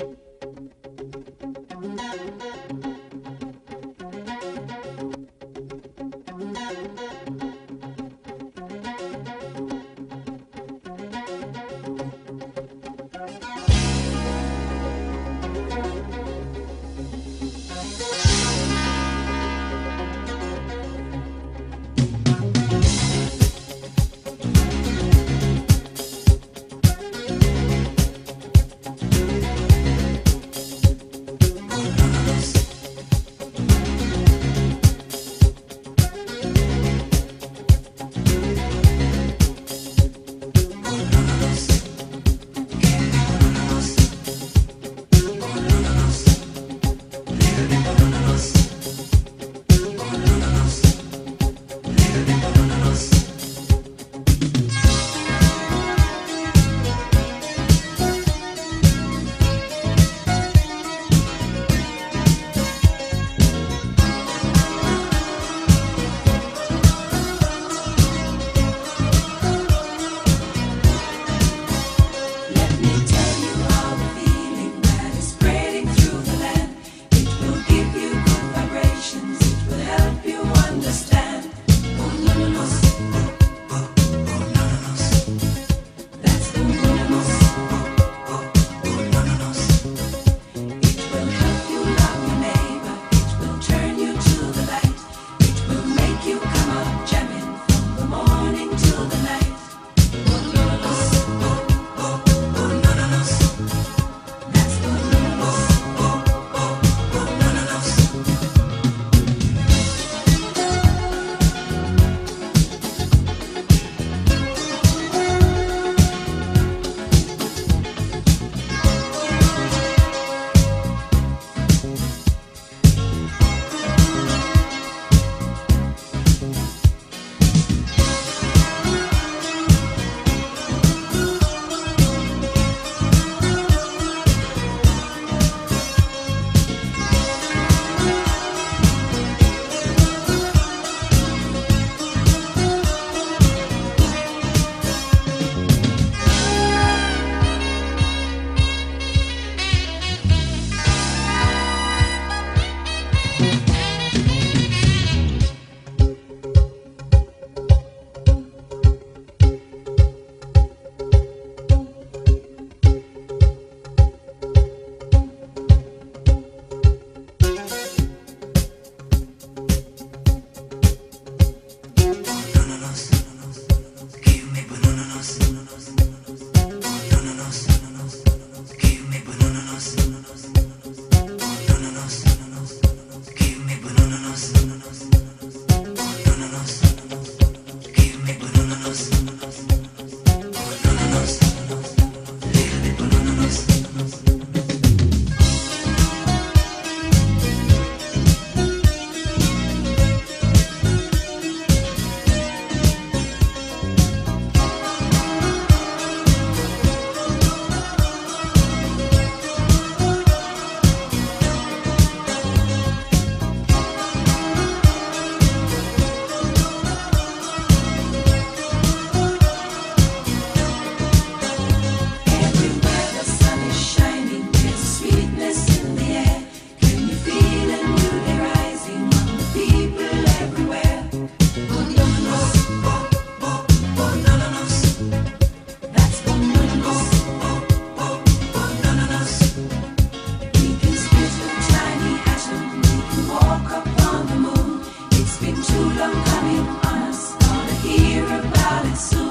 you too long coming on us. Gonna hear about it soon.